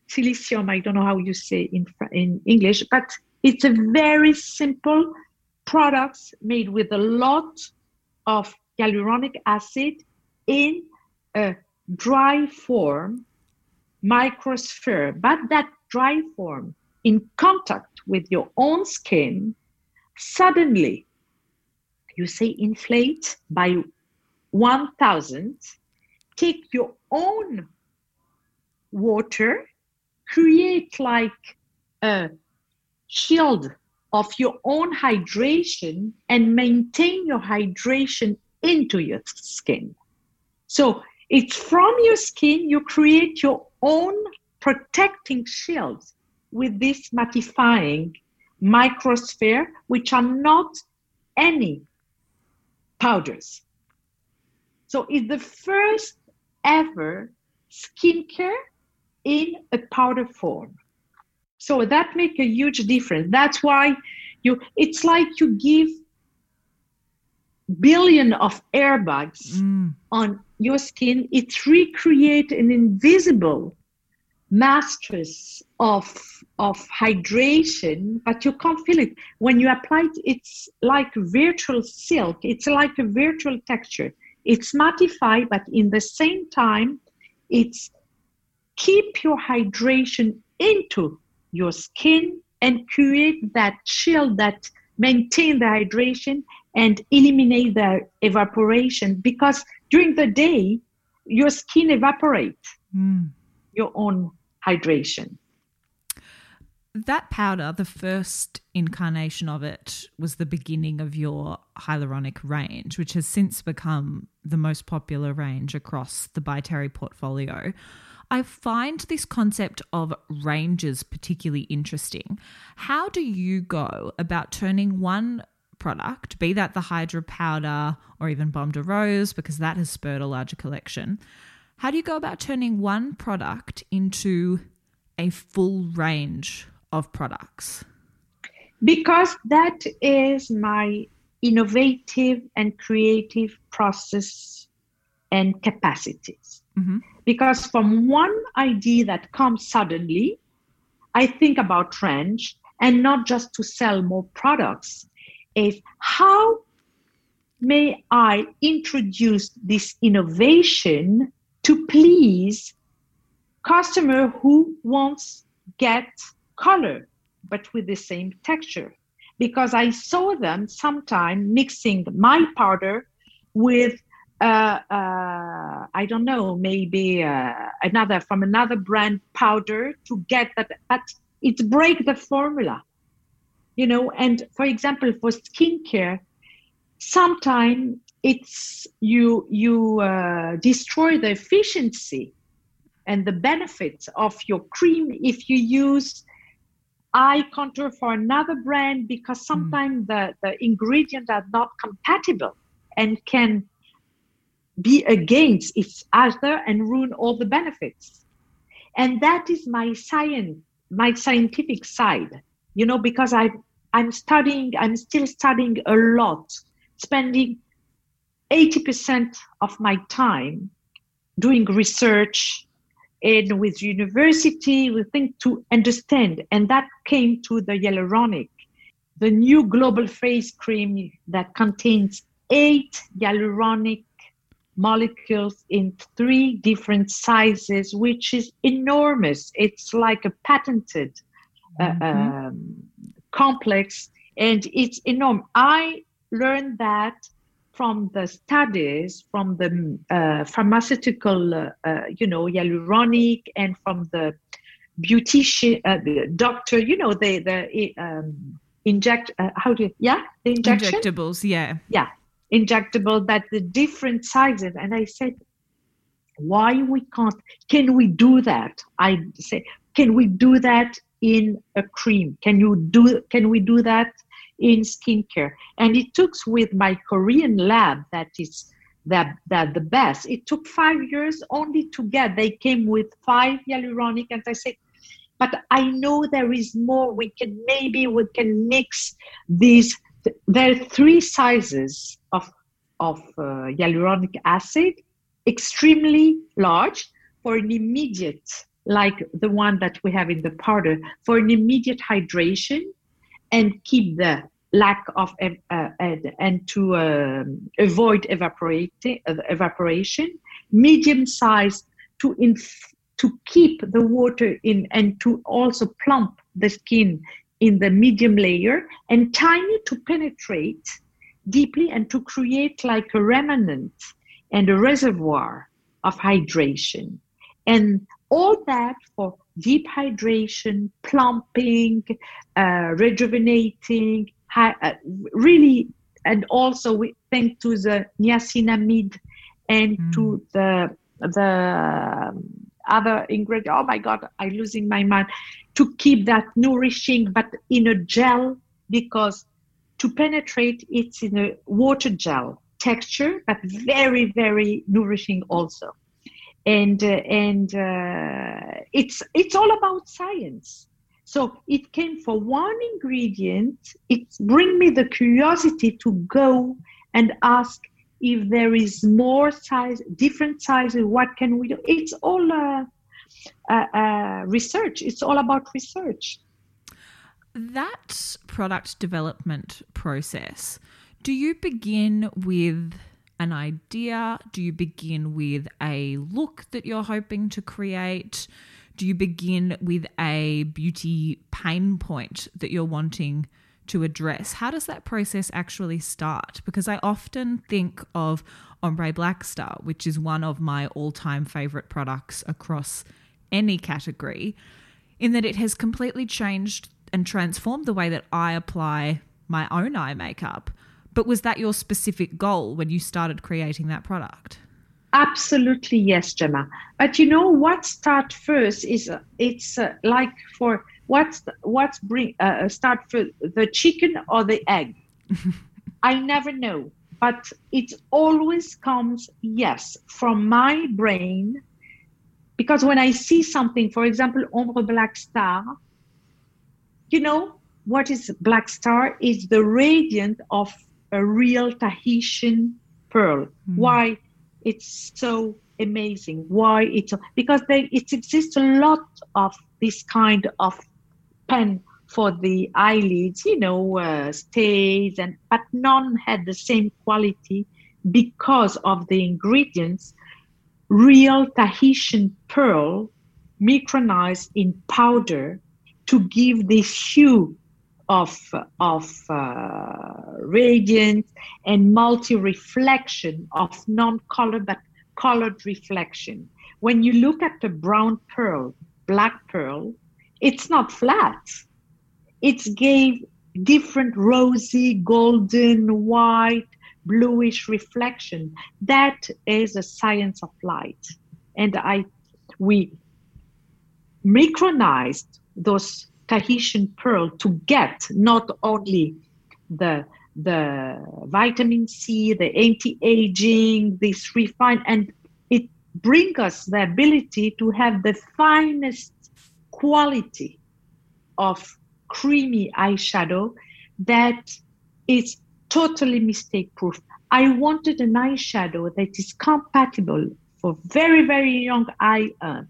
silicium. I don't know how you say in in English, but it's a very simple products made with a lot of hyaluronic acid in a dry form, microsphere. But that dry form, in contact with your own skin, suddenly you say inflate by 1000 take your own water, create like a shield of your own hydration and maintain your hydration into your skin. So it's from your skin, you create your own protecting shields with this mattifying microsphere, which are not any powders. So it's the first ever skincare in a powder form. So that make a huge difference. That's why you it's like you give billion of airbags mm. on your skin. It recreate an invisible mattress of of hydration, but you can't feel it. When you apply it, it's like virtual silk. It's like a virtual texture. It's mattify, but in the same time, it's keep your hydration into your skin and create that chill that maintain the hydration and eliminate the evaporation because during the day your skin evaporates mm. your own hydration that powder, the first incarnation of it, was the beginning of your hyaluronic range, which has since become the most popular range across the By Terry portfolio. I find this concept of ranges particularly interesting. How do you go about turning one product, be that the Hydra powder or even Baume de Rose, because that has spurred a larger collection? How do you go about turning one product into a full range of products? because that is my innovative and creative process and capacities. Mm-hmm. Because from one idea that comes suddenly, I think about trench and not just to sell more products, is how may I introduce this innovation to please customer who wants get color but with the same texture because I saw them sometime mixing my powder with uh, uh, I don't know, maybe uh, another from another brand powder to get that, but it break the formula, you know. And for example, for skincare, sometimes it's you you uh, destroy the efficiency and the benefits of your cream if you use eye contour for another brand because hmm. sometimes mm. the, the ingredients are not compatible and can be against each other and ruin all the benefits. And that is my science, my scientific side, you know, because I I'm studying, I'm still studying a lot, spending 80% of my time doing research and with university, we think to understand. And that came to the hyaluronic, the new global face cream that contains eight hyaluronic molecules in three different sizes, which is enormous. It's like a patented uh, mm-hmm. um, complex, and it's enormous. I learned that from the studies from the uh, pharmaceutical, uh, uh, you know, hyaluronic, and from the beautician, uh, the doctor, you know, the the um, inject. Uh, how do you, yeah, the injection? injectables, yeah, yeah, injectable. That the different sizes, and I said, why we can't? Can we do that? I say, can we do that in a cream? Can you do? Can we do that? In skincare. And it took with my Korean lab that is that that the best. It took five years only to get. They came with five hyaluronic, and I said, but I know there is more. We can maybe we can mix these. There are three sizes of of uh, hyaluronic acid, extremely large for an immediate, like the one that we have in the powder, for an immediate hydration and keep the lack of uh, and, to um, avoid evaporating, uh, evaporation, medium size to inf- to keep the water in and to also plump the skin in the medium layer, and tiny to penetrate deeply and to create like a remnant and a reservoir of hydration. And all that for deep hydration, plumping, uh, rejuvenating, high, uh, really, and also we thank to the niacinamide and mm. to the the um, other ingredient. Oh my God, I'm losing my mind. To keep that nourishing, but in a gel because to penetrate, it's in a water gel texture, but very very nourishing also and uh, and uh, it's it's all about science. So it came for one ingredient. It bring me the curiosity to go and ask if there is more size different sizes what can we do? It's all uh, uh, uh research. It's all about research. That product development process. Do you begin with an idea? Do you begin with a look that you're hoping to create? Do you begin with a beauty pain point that you're wanting to address? How does that process actually start? Because I often think of Ombre Black Star, which is one of my all time favorite products across any category, in that it has completely changed and transformed the way that I apply my own eye makeup. But was that your specific goal when you started creating that product? Absolutely, yes, Gemma. But you know what start first is uh, it's uh, like for what's what's bring uh, start for the chicken or the egg. I never know, but it always comes yes from my brain because when I see something, for example, Ombre Black Star, you know, what is black star? Is the radiant of a real Tahitian pearl. Mm. Why it's so amazing? Why it's because they it exists a lot of this kind of pen for the eyelids, you know, uh, stays and but none had the same quality because of the ingredients. Real Tahitian pearl micronized in powder to give this hue of, of uh, radiance and multi-reflection of non-color but colored reflection. When you look at the brown pearl, black pearl, it's not flat. It's gave different rosy, golden, white, bluish reflection. That is a science of light. And I we micronized those Tahitian pearl to get not only the the vitamin C, the anti-aging, this refined, and it brings us the ability to have the finest quality of creamy eyeshadow that is totally mistake proof. I wanted an eyeshadow that is compatible for very, very young eye uh,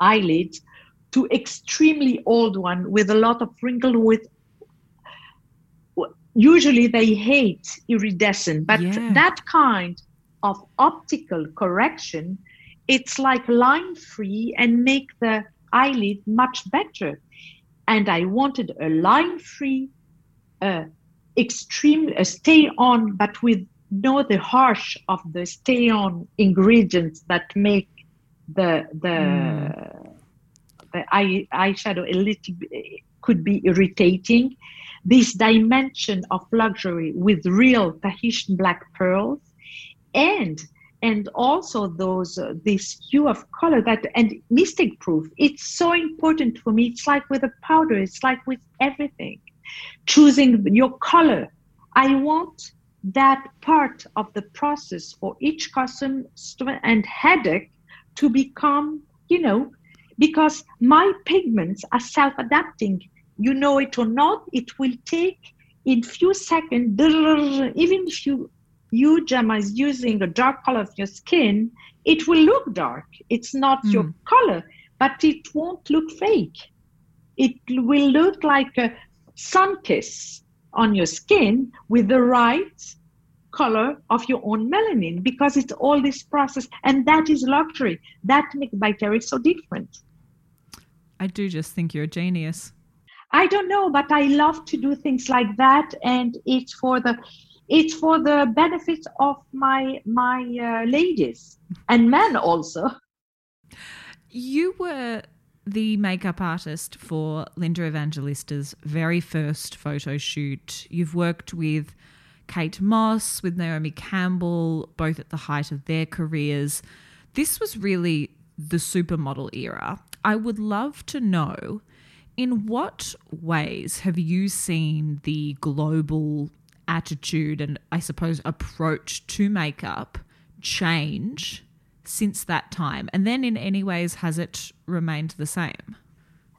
eyelids to extremely old one with a lot of wrinkle with usually they hate iridescent but yeah. that kind of optical correction it's like line free and make the eyelid much better and i wanted a line free uh, extreme uh, stay on but with no the harsh of the stay on ingredients that make the the mm the eye eyeshadow a little could be irritating. This dimension of luxury with real Tahitian black pearls, and and also those uh, this hue of color that and mistake proof. It's so important for me. It's like with a powder. It's like with everything. Choosing your color. I want that part of the process for each custom and headache to become, you know, because my pigments are self-adapting. You know it or not, it will take in few seconds, even if you you Gemma is using a dark color of your skin, it will look dark. It's not mm. your hmm. color, but it won't look fake. It will look like a sun kiss on your skin with the right color of your own melanin because it's all this process and that is luxury that makes By so different I do just think you're a genius. I don't know, but I love to do things like that, and it's for the it's for the benefit of my my uh, ladies and men also. You were the makeup artist for Linda Evangelista's very first photo shoot. You've worked with Kate Moss, with Naomi Campbell, both at the height of their careers. This was really the supermodel era. I would love to know in what ways have you seen the global attitude and I suppose approach to makeup change since that time? And then in any ways has it remained the same?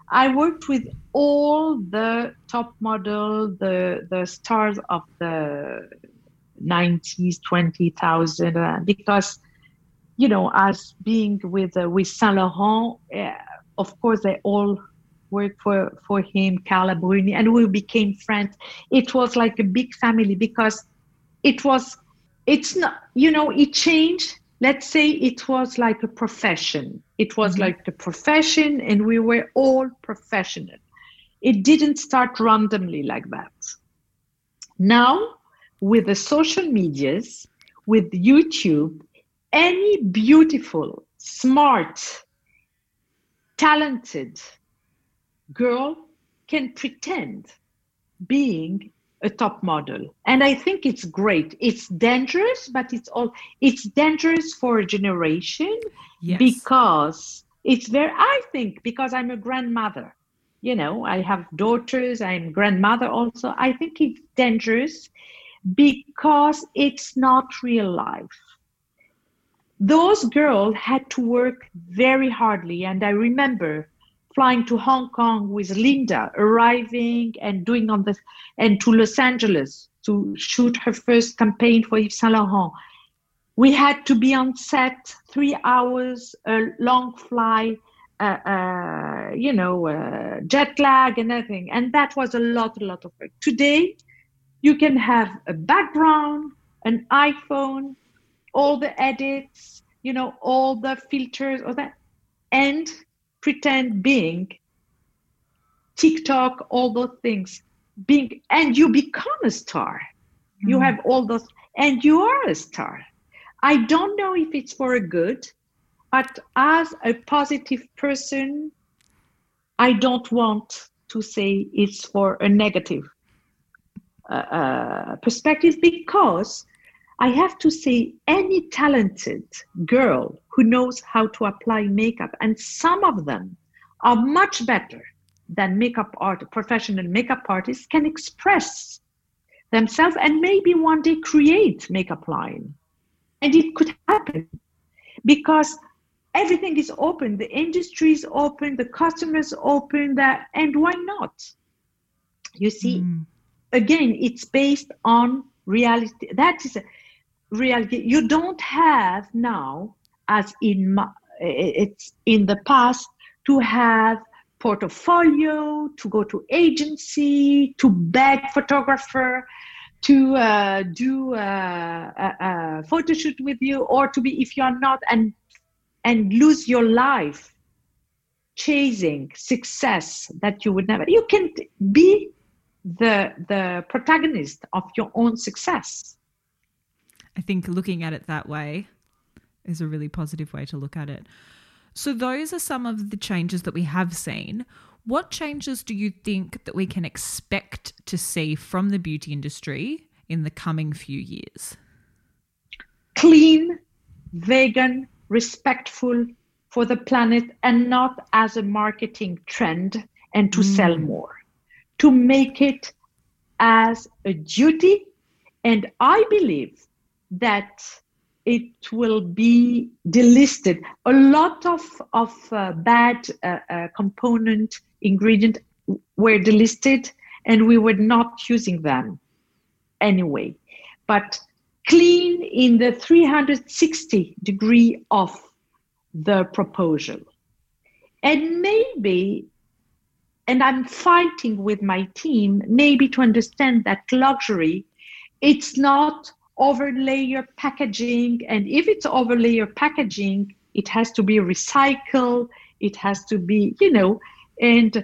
I worked with all the top model, the the stars of the 90s, 20,000, uh, because you know, as being with uh, with Saint Laurent, of course, they all worked for for him, Carla Bruni, and we became friends. It was like a big family because it was. It's not, you know, it changed. Let's say it was like a profession. It was mm-hmm. like a profession, and we were all professional. It didn't start randomly like that. Now, with the social medias, with YouTube, any beautiful, smart, talented girl can pretend being a top model. And i think it's great. It's dangerous but it's all it's dangerous for a generation yes. because it's very i think because i'm a grandmother you know i have daughters i'm grandmother also. I think it's dangerous because it's not real life those girls had to work very hardly. And I remember flying to Hong Kong with Linda, arriving and doing on the, and to Los Angeles to shoot her first campaign for Yves Saint Laurent. We had to be on set three hours, a long fly, uh, uh, you know, uh, jet lag and everything. And that was a lot, a lot of work. Today, you can have a background, an iPhone, all the edits, you know, all the filters, all that, and pretend being TikTok, all those things, being, and you become a star. Mm. You hmm. have all those, and you are a star. I don't know if it's for a good, but as a positive person, I don't want to say it's for a negative uh, uh, perspective because I have to say, any talented girl who knows how to apply makeup, and some of them are much better than makeup art, professional makeup artists, can express themselves and maybe one day create makeup line. And it could happen because everything is open, the industry is open, the customers open, that, and why not? You see, mm. again, it's based on reality. That is a, reality you don't have now as in it's in the past to have portfolio to go to agency to beg photographer to uh, do uh, a, a photo shoot with you or to be if you're not and and lose your life chasing success that you would never you can be the the protagonist of your own success I think looking at it that way is a really positive way to look at it. So, those are some of the changes that we have seen. What changes do you think that we can expect to see from the beauty industry in the coming few years? Clean, vegan, respectful for the planet, and not as a marketing trend and to mm. sell more. To make it as a duty. And I believe that it will be delisted. A lot of, of uh, bad uh, uh, component ingredient were delisted and we were not using them anyway. But clean in the 360 degree of the proposal. And maybe, and I'm fighting with my team, maybe to understand that luxury, it's not overlayer packaging. And if it's overlayer packaging, it has to be recycled, it has to be, you know, and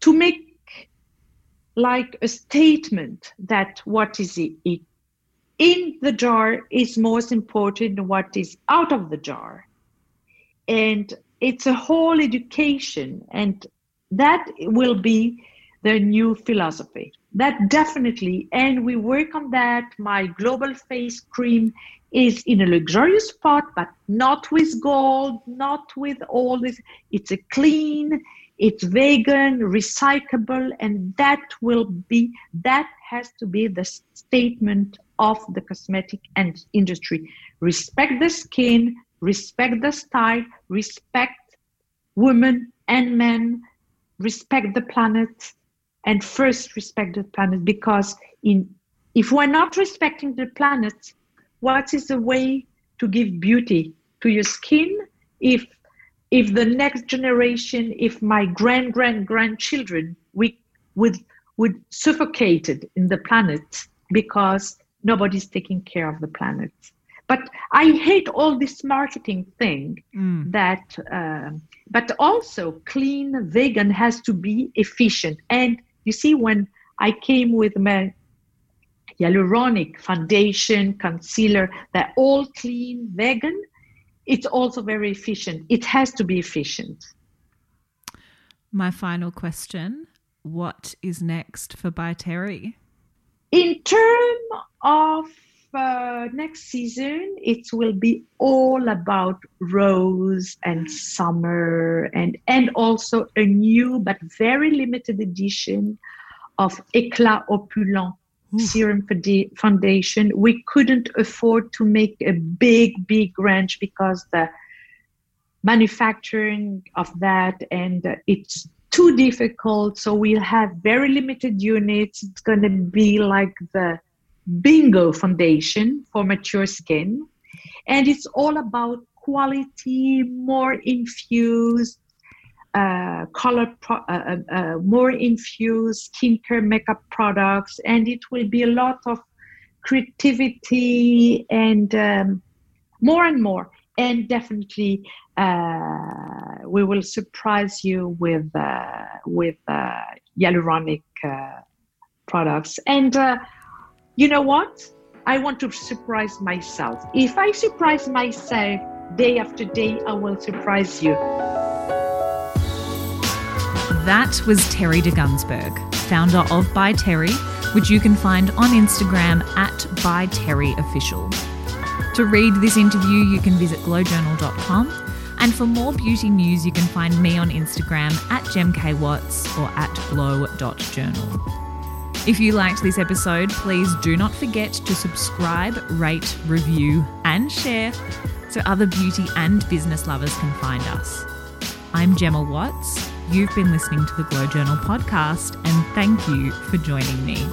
to make like a statement that what is in the jar is most important than what is out of the jar. And it's a whole education, and that will be the new philosophy. That definitely and we work on that. My global face cream is in a luxurious pot but not with gold not with all this. It's a clean it's vegan recyclable and that will be that has to be the statement of the cosmetic and industry. Respect the skin respect the style respect women and men respect the planet and first respect the planet because in if we're not respecting the planet what is the way to give beauty to your skin if if the next generation if my grand grand grandchildren we would would suffocated in the planet because nobody's taking care of the planet but i hate all this marketing thing mm. that uh, but also clean vegan has to be efficient and you see, when I came with my hyaluronic foundation, concealer, they're all clean, vegan, it's also very efficient. It has to be efficient. My final question What is next for By Terry? In terms of uh, next season, it will be all about rose and summer, and and also a new but very limited edition of Eclat Opulent serum foundation. We couldn't afford to make a big, big range because the manufacturing of that, and uh, it's too difficult. So we'll have very limited units. It's going to be like the bingo foundation for mature skin. And it's all about quality, more infused, uh, color, pro- uh, uh, uh, more infused skincare makeup products. And it will be a lot of creativity and um, more and more. And definitely uh, we will surprise you with uh, with hyaluronic products. And you know what? I want to surprise myself. If I surprise myself day after day, I will surprise you. That was Terry de Gunzburg, founder of By Terry, which you can find on Instagram at By Terry Official. To read this interview, you can visit glowjournal.com and for more beauty news, you can find me on Instagram at gemkwatts or at glow.journal. If you liked this episode, please do not forget to subscribe, rate, review, and share so other beauty and business lovers can find us. I'm Gemma Watts. You've been listening to the Glow Journal podcast, and thank you for joining me.